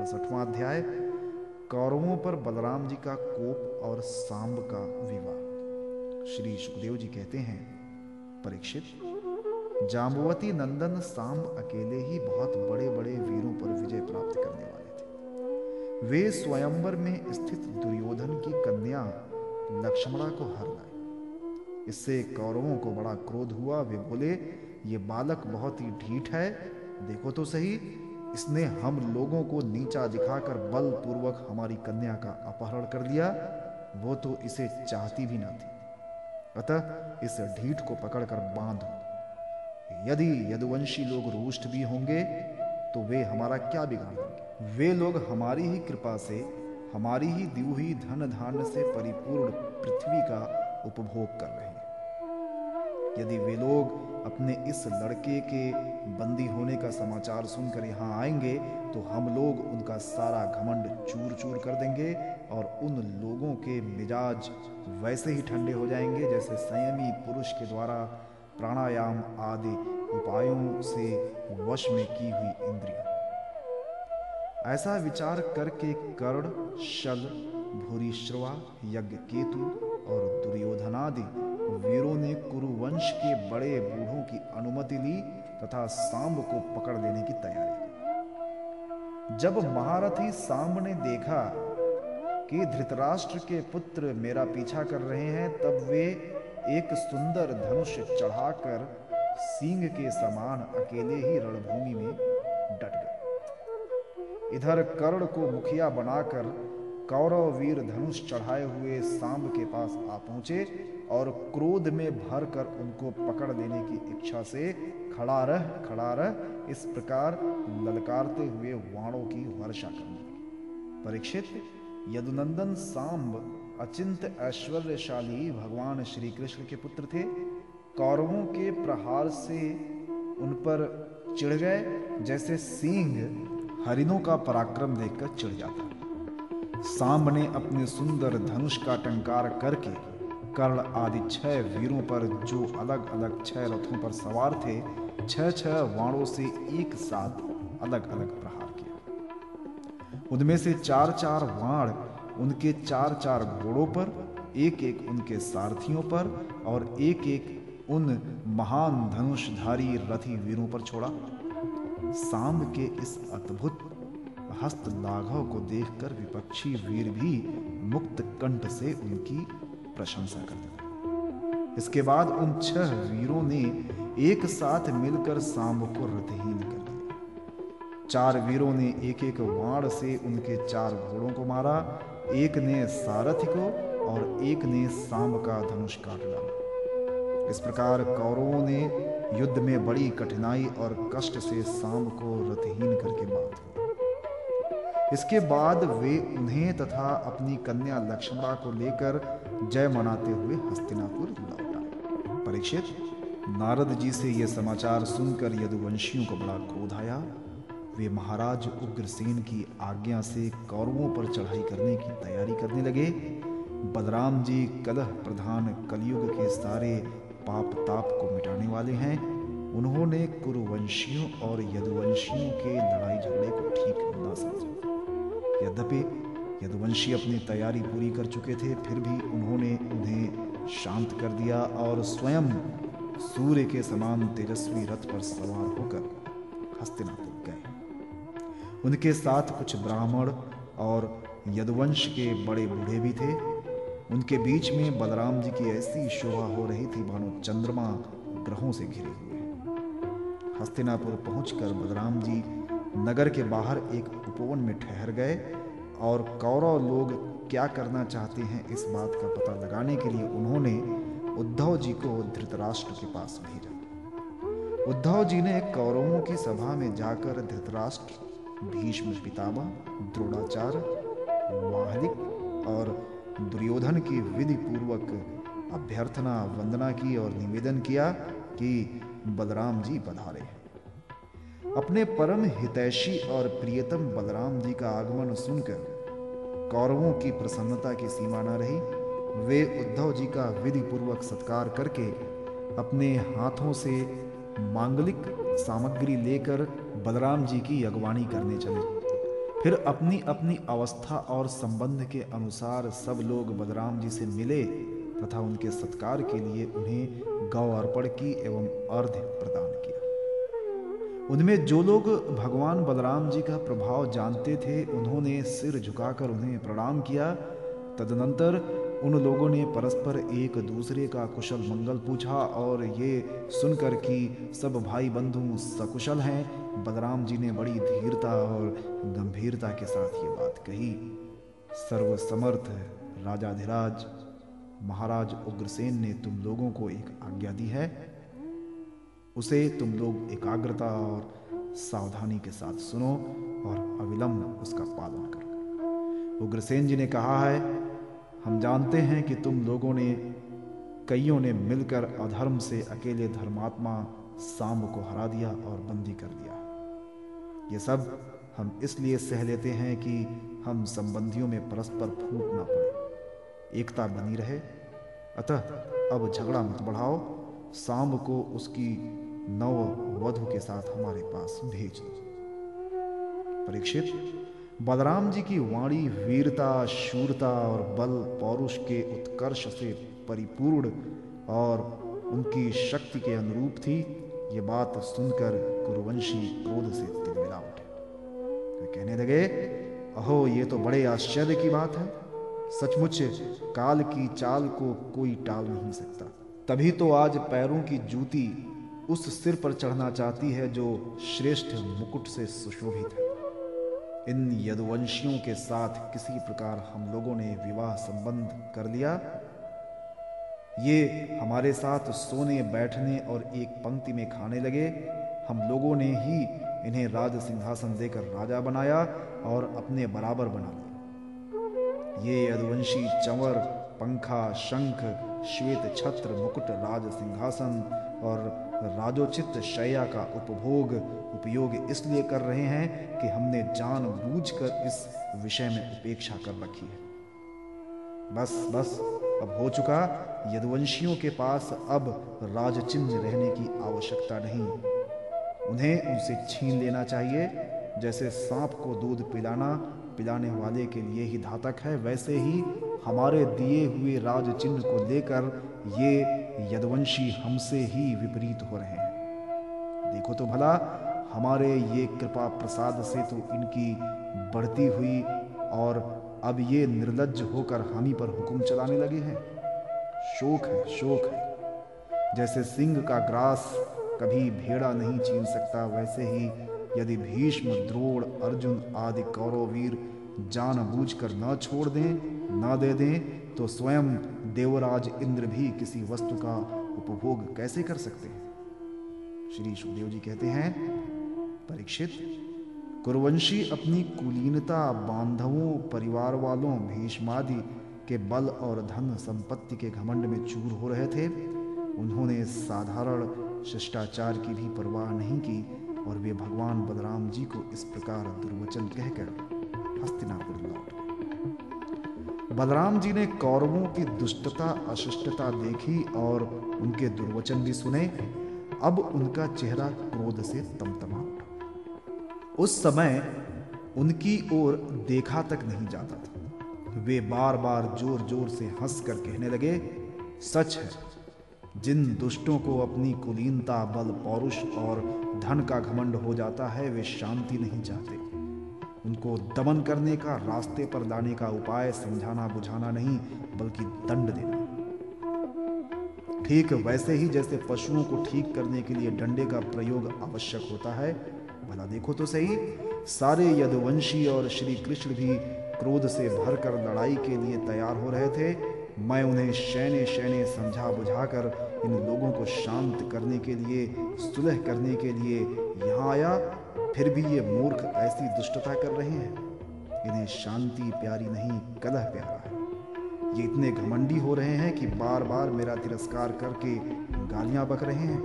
अड़सठवां अध्याय, कौरवों पर बलराम जी का कोप और सांब का विवाह। श्री सुखदेव जी कहते हैं, परीक्षित जाम्बवती नंदन सांब अकेले ही बहुत बड़े बड़े वीरों पर विजय प्राप्त करने वाले थे। वे स्वयंवर में स्थित दुर्योधन की कन्या लक्ष्मणा को हर लाए। इससे कौरवों को बड़ा क्रोध हुआ। वे बोले, ये बालक बहुत ही ढीठ है, देखो तो सही इसने हम लोगों को नीचा दिखाकर बलपूर्वक हमारी कन्या का अपहरण कर लिया वो तो इसे चाहती भी ना थी। अतः इस ढीठ को पकड़कर बाँध यदि यदुवंशी लोग रुष्ट भी होंगे तो वे हमारा क्या बिगाड़ देंगे? वे लोग हमारी ही कृपा से, हमारी ही दी हुई धन धान्य से परिपूर्ण पृथ्वी का उपभोग कर रहे हैं। यदि वे लोग अपने इस लड़के के बंदी होने का समाचार सुनकर यहाँ आएँगे तो हम लोग उनका सारा घमंड चूर चूर कर देंगे और उन लोगों के मिजाज वैसे ही ठंडे हो जाएँगे जैसे संयमी पुरुष के द्वारा प्राणायाम आदि उपायों से वश में की हुई इंद्रिया। ऐसा विचार करके कर्ण, शल भूरिश्रवा यज्ञ केतु और दुर्योधनादि वीरों ने कुरुवंश के बड़े बूढ़ों की अनुमति ली तथा सांब को पकड़ लेने की तैयारी की। जब महारथी सांब ने देखा कि धृतराष्ट्र के पुत्र मेरा पीछा कर रहे हैं, तब वे एक सुंदर धनुष चढ़ाकर सिंह के समान अकेले ही रणभूमि में डट गए। इधर कर्ण को मुखिया बनाकर कौरव वीर धनुष चढ़ाए हुए सांब के पास आ पहुँचे और क्रोध में भर कर उनको पकड़ लेने की इच्छा से खड़ा रह खड़ा रह, इस प्रकार ललकारते हुए वाणों की वर्षा करने लगे। परीक्षित, यदुनंदन सांब, अचिंत ऐश्वर्यशाली भगवान श्री कृष्ण के पुत्र थे, कौरवों के प्रहार से उन पर चिढ़ गए, जैसे सिंह हरिणों का पराक्रम देखकर चिढ़ जाता। सांब ने अपने सुंदर धनुष का टंकार करके कर्ण आदि छह वीरों पर जो अलग अलग छह रथों पर सवार थे छह छह वाणों से एक साथ अलग अलग प्रहार किया। उनमें से चार चार वाण उनके चार चार घोड़ों पर एक एक उनके सारथियों पर और एक एक उन महान धनुषधारी रथी वीरों पर छोड़ा। सांब के इस अद्भुत हस्त लाघव को देखकर विपक्षी वीर भी मुक्त कंठ से उनकी प्रशंसा करते थे। इसके बाद उन छह वीरों ने एक साथ मिलकर सांब को रथहीन कर दिया। चार वीरों ने एक एक वाण से उनके चार घोड़ों को मारा। एक ने सारथी को और एक ने सांब का धनुष काट डाला। इस प्रकार कौरवों ने युद्ध में बड़ी कठिनाई और कष्ट से सांब को रथहीन करके बाँध दिया। इसके बाद वे उन्हें तथा अपनी कन्या लक्ष्मणा को लेकर जय मनाते हुए हस्तिनापुर लौट। परीक्षित, नारद जी से यह समाचार सुनकर यदुवंशियों को बड़ा क्रोध आया। वे महाराज उग्रसेन की आज्ञा से कौरवों पर चढ़ाई करने की तैयारी करने लगे। बलराम जी कलह प्रधान कलयुग के सारे पाप ताप को मिटाने वाले हैं। उन्होंने कुरुवंशियों और यदुवंशियों के लड़ाई झगड़े को ठीक न समझा। यद्यपि यदुवंशी अपनी तैयारी पूरी कर चुके थे, फिर भी उन्होंने उन्हें शांत कर दिया और स्वयं सूर्य के समान तेजस्वी रथ पर सवार होकर हस्तिनापुर गए। उनके साथ कुछ ब्राह्मण और यदुवंश के बड़े बूढ़े भी थे। उनके बीच में बलराम जी की ऐसी शोभा हो रही थी मानो चंद्रमा ग्रहों से घिरे हुए। हस्तिनापुर पहुंचकर बलराम जी नगर के बाहर एक उपवन में ठहर गए और कौरव लोग क्या करना चाहते हैं इस बात का पता लगाने के लिए उन्होंने उद्धव जी को धृतराष्ट्र के पास भेजा। उद्धव जी ने कौरवों की सभा में जाकर धृतराष्ट्र, भीष्म पितामह, द्रोणाचार्य वाहलिक और दुर्योधन की विधि पूर्वक अभ्यर्थना, वंदना की और निवेदन किया कि बलराम जी पधारे। अपने परम हितैषी और प्रियतम बलराम जी का आगमन सुनकर कौरवों की प्रसन्नता की सीमा न रही। वे उद्धव जी का विधि पूर्वक सत्कार करके अपने हाथों से मांगलिक सामग्री लेकर बलराम जी की अगवानी करने चले। फिर अपनी अपनी अवस्था और संबंध के अनुसार सब लोग बलराम जी से मिले तथा उनके सत्कार के लिए उन्हें गौ अर्पण की एवं अर्घ्य प्रदान उनमें जो लोग भगवान बलराम जी का प्रभाव जानते थे, उन्होंने सिर झुकाकर उन्हें प्रणाम किया। तदनंतर उन लोगों ने परस्पर एक दूसरे का कुशल मंगल पूछा और ये सुनकर कि सब भाई बंधु सकुशल हैं, बलराम जी ने बड़ी धीरता और गंभीरता के साथ ये बात कही। सर्वसमर्थ राजाधिराज, महाराज उग्रसेन ने तुम लोगों को एक आज्ञा दी है। उसे तुम लोग एकाग्रता और सावधानी के साथ सुनो और अविलंब उसका पालन करो। उग्रसेन जी ने कहा है, हम जानते हैं कि तुम लोगों ने, कईयों ने मिलकर अधर्म से अकेले धर्मात्मा सांब को हरा दिया और बंदी कर दिया। ये सब हम इसलिए सह लेते हैं कि हम संबंधियों में परस्पर फूट ना पड़े। एकता बनी रहे। अतः अब झगड़ा मत बढ़ाओ। सांब को उसकी नव वधु के साथ हमारे पास भेज दो। परीक्षित, बलराम जी की वाणी वीरता, शूरता और बल पौरुष के उत्कर्ष से परिपूर्ण और उनकी शक्ति के अनुरूप थी, ये बात सुनकर कुरुवंशी क्रोध से तिलमिला उठे वे कहने लगे, अहो, ये तो बड़े आश्चर्य की बात है। सचमुच काल की चाल को कोई टाल नहीं सकता। तभी तो आज पैरों की जूती उस सिर पर चढ़ना चाहती है जो श्रेष्ठ मुकुट से सुशोभित है। इन यदुवंशियों के साथ किसी प्रकार हम लोगों ने विवाह संबंध कर लिया। ये हमारे साथ सोने, बैठने और एक पंक्ति में खाने लगे। हम लोगों ने ही इन्हें राज सिंहासन देकर राजा बनाया और अपने बराबर बना लिया। ये यदुवंशी चंवर, पंखा, शंख, श्वेत छत्र, मुकुट, राज सिंहासन और राजोचित शैया का उपभोग उपयोग इसलिए कर रहे हैं कि हमने जान बूझकर इस विषय में उपेक्षा कर रखी है। बस बस, अब हो चुका यदुवंशियों के पास अब राजचिन्ह रहने की आवश्यकता नहीं। उन्हें उनसे छीन लेना चाहिए। जैसे सांप को दूध पिलाना, पिलाने वाले के लिए ही घातक है, वैसे ही हमारे दिए हुए राजचिन्ह को लेकर ये यदवंशी हमसे ही विपरीत हो रहे हैं। देखो तो भला, हमारे ये कृपा प्रसाद से तो इनकी बढ़ती हुई और अब ये निर्लज होकर हम ही पर हुक्म चलाने लगे हैं। शोक है शोक है। जैसे सिंह का ग्रास कभी भेड़ा नहीं छीन सकता, वैसे ही यदि भीष्म, द्रोण, अर्जुन आदि कौरव वीर जानबूझकर न छोड़ दें, न दे दें तो स्वयं देवराज इंद्र भी किसी वस्तु का उपभोग कैसे कर सकते हैं? श्री सुखदेव जी कहते हैं, परीक्षित, कुरवंशी अपनी कुलीनता, बांधवों परिवार वालों भीष्मादि के बल और धन संपत्ति के घमंड में चूर हो रहे थे। उन्होंने साधारण शिष्टाचार की भी परवाह नहीं की और वे भगवान बलराम जी को इस प्रकार दुर्वचन कहकर हस्तिनापुर लौट बलराम जी ने कौरवों की दुष्टता, अशिष्टता देखी और उनके दुर्वचन भी सुने। अब उनका चेहरा क्रोध से तमतमा। उठा उस समय उनकी ओर देखा तक नहीं जाता था। वे बार बार ज़ोर ज़ोर से हंस कर कहने लगे, सच है, जिन दुष्टों को अपनी कुलीनता, बल, पौरुष और धन का घमंड हो जाता है, वे शांति नहीं चाहते। उनको दमन करने का, रास्ते पर लाने का उपाय समझाना बुझाना नहीं, बल्कि दंड देना। ठीक वैसे ही जैसे पशुओं को ठीक करने के लिए डंडे का प्रयोग आवश्यक होता है, भला देखो तो सही, सारे यदुवंशी और श्री कृष्ण भी क्रोध से भरकर लड़ाई के लिए तैयार हो रहे थे। मैं उन्हें शैने शैने समझा बुझाकर इन लोगों को शांत करने के लिए, सुलह करने के लिए यहाँ आया। फिर भी ये मूर्ख ऐसी दुष्टता कर रहे हैं, इन्हें शांति प्यारी नहीं, कलह प्यारा है। ये इतने घमंडी हो रहे हैं कि बार बार मेरा तिरस्कार करके गालियाँ बक रहे हैं।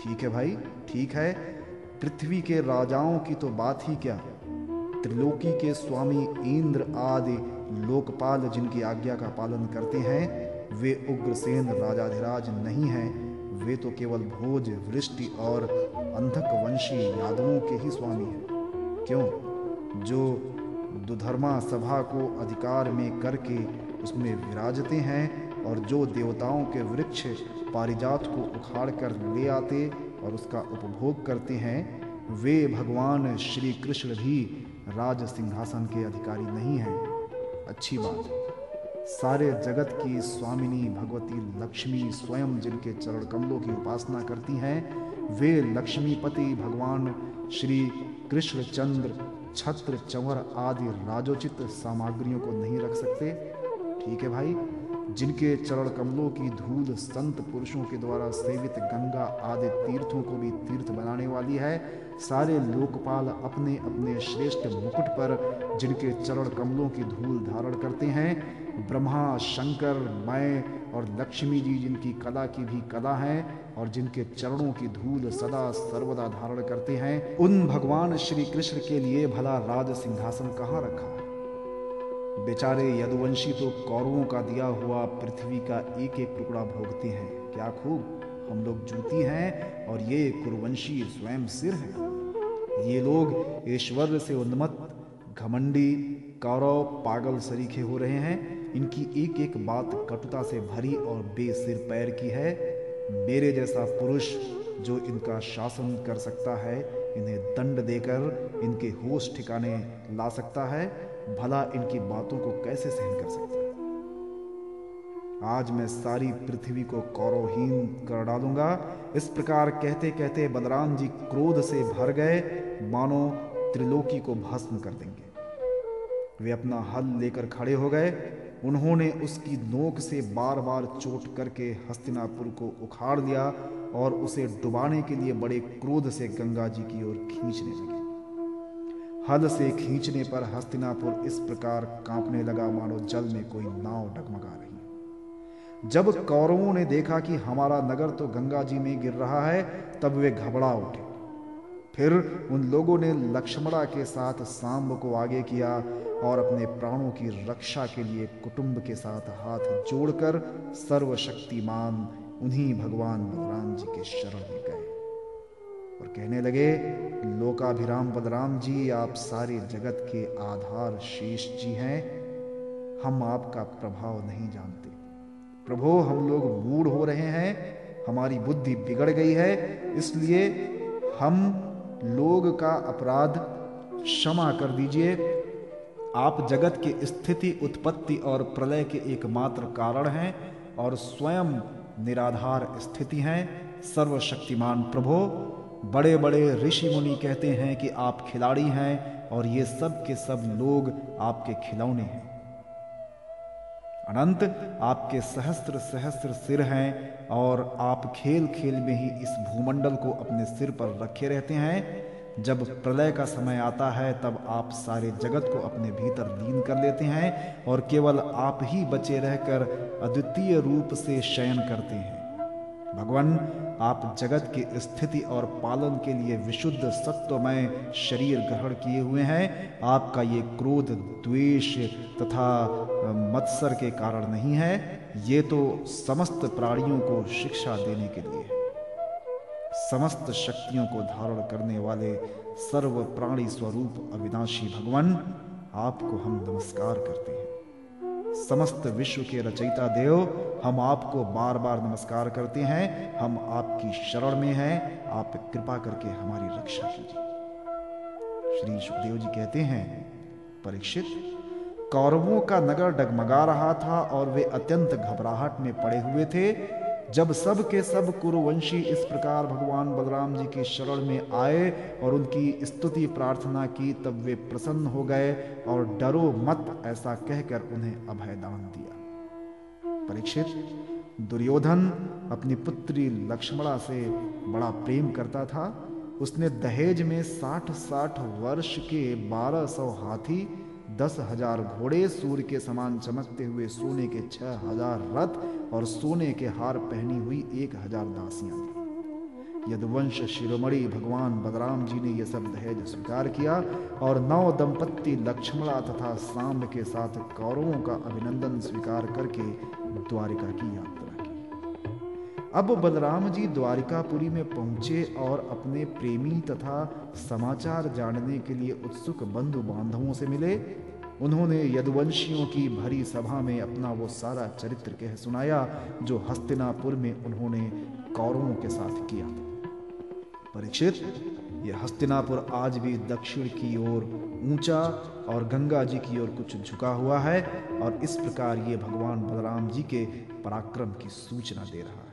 ठीक है भाई, ठीक है। पृथ्वी के राजाओं की तो बात ही क्या? त्रिलोकी के स्वामी इंद्र आदि लोकपाल जिनकी आज्ञा का पालन करते हैं, वे उग्रसेन राजाधिराज नहीं हैं। वे तो केवल भोज, वृष्टि और अंधक वंशी यादवों के ही स्वामी हैं। क्यों? जो दुधर्मा सभा को अधिकार में करके उसमें विराजते हैं और जो देवताओं के वृक्ष पारिजात को उखाड़ कर ले आते और उसका उपभोग करते हैं, वे भगवान श्री कृष्ण भी राज सिंहासन के अधिकारी नहीं हैं। अच्छी बात है। सारे जगत की स्वामिनी भगवती लक्ष्मी स्वयं जिनके चरण कमलों की उपासना करती हैं, वे लक्ष्मीपति भगवान श्री कृष्ण चंद्र छत्र, चंवर आदि राजोचित सामग्रियों को नहीं रख सकते। ठीक है भाई, जिनके चरण कमलों की धूल संत पुरुषों के द्वारा सेवित गंगा आदि तीर्थों को भी तीर्थ बनाने वाली है, सारे लोकपाल अपने अपने श्रेष्ठ मुकुट पर जिनके चरण कमलों की धूल धारण करते हैं ब्रह्मा, शंकर मय और लक्ष्मी जी जिनकी कला की भी कला है और जिनके चरणों की धूल सदा सर्वदा धारण करते हैं, उन भगवान श्री कृष्ण के लिए भला राज सिंहासन कहाँ रखा? है बेचारे यदुवंशी तो कौरवों का दिया हुआ पृथ्वी का एक एक टुकड़ा भोगते हैं। क्या खूब! हम लोग जूती हैं और ये कुरुवंशी स्वयं सिर है। ये लोग ऐश्वर्य से उन्मत्त, घमंडी, कौरव, पागल सरीखे हो रहे हैं। इनकी एक एक बात कटुता से भरी और बेसिर पैर की है। मेरे जैसा पुरुष जो इनका शासन कर सकता है, इन्हें दंड देकर इनके होश ठिकाने ला सकता है। भला इनकी बातों को कैसे सहन कर सकता है? आज मैं सारी पृथ्वी को कौरवहीन कर डालूँगा। इस प्रकार कहते कहते बलराम जी क्रोध से भर गए। मानो त्रिलोकी को भस्म कर देंगे। वे अपना हल लेकर खड़े हो गए। उन्होंने उसकी नोक से बार बार चोट करके हस्तिनापुर को उखाड़ लिया और उसे डुबाने के लिए बड़े क्रोध से गंगा जी की ओर खींचने लगे। हल से खींचने पर हस्तिनापुर इस प्रकार कांपने लगा मानो जल में कोई नाव डगमगा रही जब कौरवों ने देखा कि हमारा नगर तो गंगा जी में गिर रहा है, तब वे घबरा उठे। फिर उन लोगों ने लक्ष्मणा के साथ सांब को आगे किया और अपने प्राणों की रक्षा के लिए कुटुंब के साथ हाथ जोड़कर सर्वशक्तिमान उन्हीं भगवान बलराम जी के शरण में गए। और कहने लगे, लोकाभिराम बलराम जी, आप सारे जगत के आधार शेष जी हैं। हम आपका प्रभाव नहीं जानते। प्रभो, हम लोग मूड हो रहे हैं। हमारी बुद्धि बिगड़ गई है। इसलिए हम लोग का अपराध, क्षमा कर दीजिए। आप जगत की स्थिति, उत्पत्ति और प्रलय के एकमात्र कारण हैं और स्वयं निराधार स्थिति हैं। सर्वशक्तिमान प्रभो बड़े बड़े ऋषि मुनि कहते हैं कि आप खिलाड़ी हैं और ये सब के सब लोग आपके खिलौने हैं। अनंत, आपके सहस्त्र सहस्त्र सिर हैं और आप खेल खेल में ही इस भूमंडल को अपने सिर पर रखे रहते हैं। जब प्रलय का समय आता है, तब आप सारे जगत को अपने भीतर लीन कर लेते हैं और केवल आप ही बचे रहकर अद्वितीय रूप से शयन करते हैं। भगवान, आप जगत की स्थिति और पालन के लिए विशुद्ध सत्वमय शरीर ग्रहण किए हुए हैं। आपका ये क्रोध, द्वेष तथा मत्सर के कारण नहीं है। ये तो समस्त प्राणियों को शिक्षा देने के लिए समस्त शक्तियों को धारण करने वाले सर्व प्राणी स्वरूप अविनाशी भगवान, आपको हम नमस्कार करते हैं। समस्त विश्व के रचयिता देव, हम आपको बार बार नमस्कार करते हैं। हम आपकी शरण में हैं। आप कृपा करके हमारी रक्षा कीजिए। श्री सुखदेव जी कहते हैं, परीक्षित, कौरवों का नगर डगमगा रहा था और वे अत्यंत घबराहट में पड़े हुए थे। जब सब के सब कुरुवंशी इस प्रकार भगवान बलराम जी की शरण में आए और उनकी स्तुति प्रार्थना की, तब वे प्रसन्न हो गए और डरो मत, ऐसा कहकर उन्हें अभय दान दिया। परीक्षित, दुर्योधन अपनी पुत्री लक्ष्मणा से बड़ा प्रेम करता था। उसने दहेज में साठ साठ वर्ष के बारह सौ हाथी दस हज़ार घोड़े सूर्य के समान चमकते हुए सोने के छह हज़ार रथ और सोने के हार पहनी हुई एक हज़ार दासियाँ दी यदुवंश शिरोमणि भगवान बलराम जी ने यह सब दहेज स्वीकार किया और नौ दंपत्ति लक्ष्मणा तथा सांब के साथ कौरवों का अभिनंदन स्वीकार करके द्वारिका की यात्रा की। अब बलराम जी द्वारिकापुरी में पहुँचे और अपने प्रेमी तथा समाचार जानने के लिए उत्सुक बंधु बांधवों से मिले। उन्होंने यदुवंशियों की भरी सभा में अपना वो सारा चरित्र कह सुनाया, जो हस्तिनापुर में उन्होंने कौरवों के साथ किया। परीक्षित यह हस्तिनापुर आज भी दक्षिण की ओर ऊँचा और गंगा जी की ओर कुछ झुका हुआ है, और इस प्रकार ये भगवान बलराम जी के पराक्रम की सूचना दे रहा है।